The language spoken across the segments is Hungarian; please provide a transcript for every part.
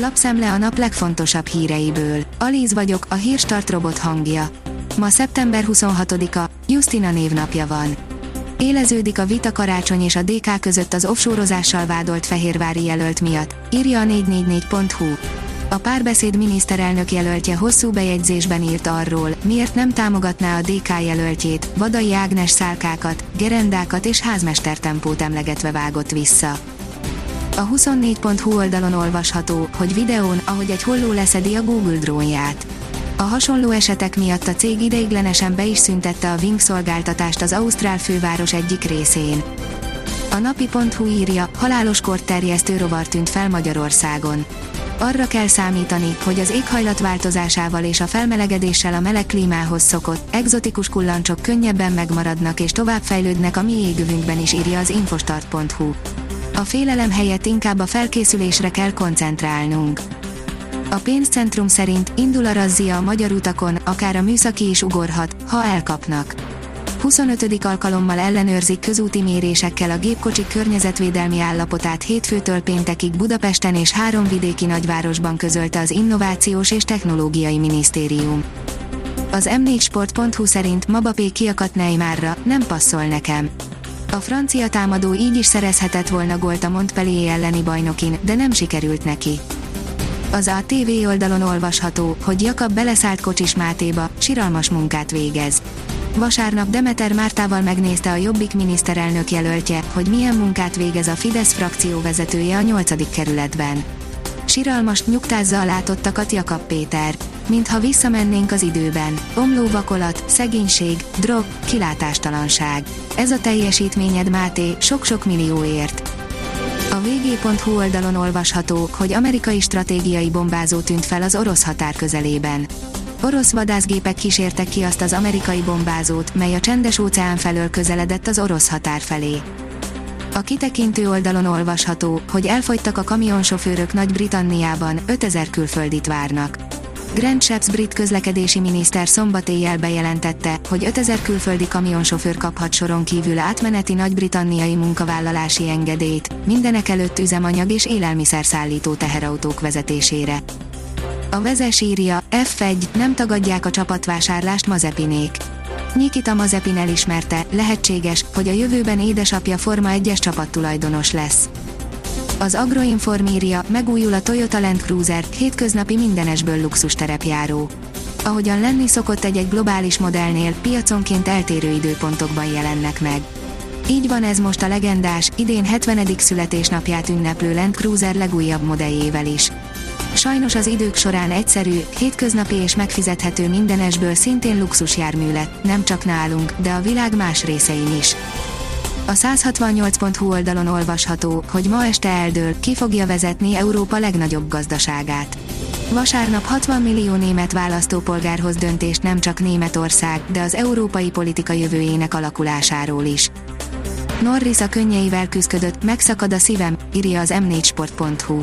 Lapszemle a nap legfontosabb híreiből. Alíz vagyok, a hírstart robot hangja. Ma szeptember 26-a, Justina névnapja van. Éleződik a vita karácsony és a DK között az offshore vádolt fehérvári jelölt miatt, írja a 444.hu. A párbeszéd miniszterelnök jelöltje hosszú bejegyzésben írt arról, miért nem támogatná a DK jelöltjét, Vadai Ágnes szálkákat, gerendákat és házmestertempót emlegetve vágott vissza. A 24.hu oldalon olvasható, hogy videón, ahogy egy holló leszedi a Google drónját. A hasonló esetek miatt a cég ideiglenesen be is szüntette a Wing szolgáltatást az Ausztrál főváros egyik részén. A napi.hu írja, halálos kort terjesztő rovar tűnt fel Magyarországon. Arra kell számítani, hogy az éghajlat változásával és a felmelegedéssel a meleg klímához szokott, egzotikus kullancsok könnyebben megmaradnak és továbbfejlődnek a mi égövünkben is írja az infostart.hu. A félelem helyett inkább a felkészülésre kell koncentrálnunk. A pénzcentrum szerint indul a razzia a magyar utakon, akár a műszaki is ugorhat, ha elkapnak. 25. alkalommal ellenőrzik közúti mérésekkel a gépkocsik környezetvédelmi állapotát hétfőtől péntekig Budapesten és három vidéki nagyvárosban közölte az Innovációs és Technológiai Minisztérium. Az m4sport.hu szerint Mabapé kiakadt Neymarra, nem passzol nekem. A francia támadó így is szerezhetett volna gólt a Montpellier elleni bajnokin, de nem sikerült neki. Az ATV oldalon olvasható, hogy Jakab beleszállt Kocsis Mátéba, siralmas munkát végez. Vasárnap Demeter Mártával megnézte a Jobbik miniszterelnök jelöltje, hogy milyen munkát végez a Fidesz frakció vezetője a 8. kerületben. Siralmast nyugtázza a látottakat Jakab Péter. Mintha visszamennénk az időben. Omló vakolat, szegénység, drog, kilátástalanság. Ez a teljesítményed Máté, sok-sok millióért. A vg.hu oldalon olvasható, hogy amerikai stratégiai bombázó tűnt fel az orosz határ közelében. Orosz vadászgépek kísértek ki azt az amerikai bombázót, mely a csendes óceán felől közeledett az orosz határ felé. A kitekintő oldalon olvasható, hogy elfogytak a kamionsofőrök Nagy-Britanniában, 5000 külföldit várnak. Grant Shapps brit közlekedési miniszter szombat éjjel bejelentette, hogy 5000 külföldi kamionsofőr kaphat soron kívül átmeneti nagy-britanniai munkavállalási engedélyt, mindenek előtt üzemanyag és élelmiszer szállító teherautók vezetésére. A vezes írja, F1, nem tagadják a csapatvásárlást Mazepinék. Nikita Mazepin elismerte, lehetséges, hogy a jövőben édesapja Forma 1-es csapattulajdonos lesz. Az Agroinform írja, megújul a Toyota Land Cruiser, hétköznapi mindenesből luxus terepjáró. Ahogyan lenni szokott egy-egy globális modellnél, piaconként eltérő időpontokban jelennek meg. Így van ez most a legendás, idén 70. születésnapját ünneplő Land Cruiser legújabb modelljével is. Sajnos az idők során egyszerű, hétköznapi és megfizethető mindenesből szintén luxusjármű lett, nem csak nálunk, de a világ más részein is. A 168.hu oldalon olvasható, hogy ma este eldől, ki fogja vezetni Európa legnagyobb gazdaságát. Vasárnap 60 millió német választópolgárhoz döntést nem csak Németország, de az európai politika jövőjének alakulásáról is. Norris a könnyeivel küzdött, megszakad a szívem, írja az m4sport.hu.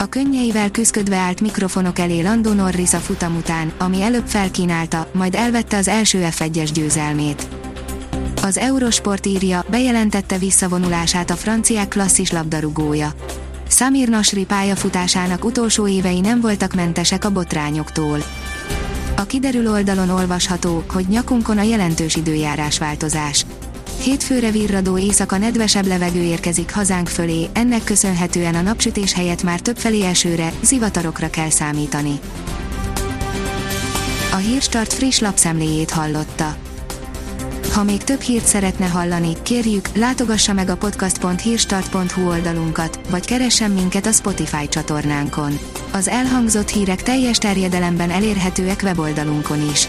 A könnyeivel küzdködve állt mikrofonok elé Lando Norris a futam után, ami előbb felkínálta, majd elvette az első F1-es győzelmét. Az Eurosport írja, bejelentette visszavonulását a franciák klasszis labdarúgója. Samir Nasri pályafutásának utolsó évei nem voltak mentesek a botrányoktól. A kiderül oldalon olvasható, hogy nyakunkon a jelentős időjárás változás. Hétfőre virradó éjszaka nedvesebb levegő érkezik hazánk fölé, ennek köszönhetően a napsütés helyett már többfelé esőre, zivatarokra kell számítani. A Hírstart friss lapszemléjét hallotta. Ha még több hírt szeretne hallani, kérjük, látogassa meg a podcast.hírstart.hu oldalunkat, vagy keressen minket a Spotify csatornánkon. Az elhangzott hírek teljes terjedelemben elérhetőek weboldalunkon is.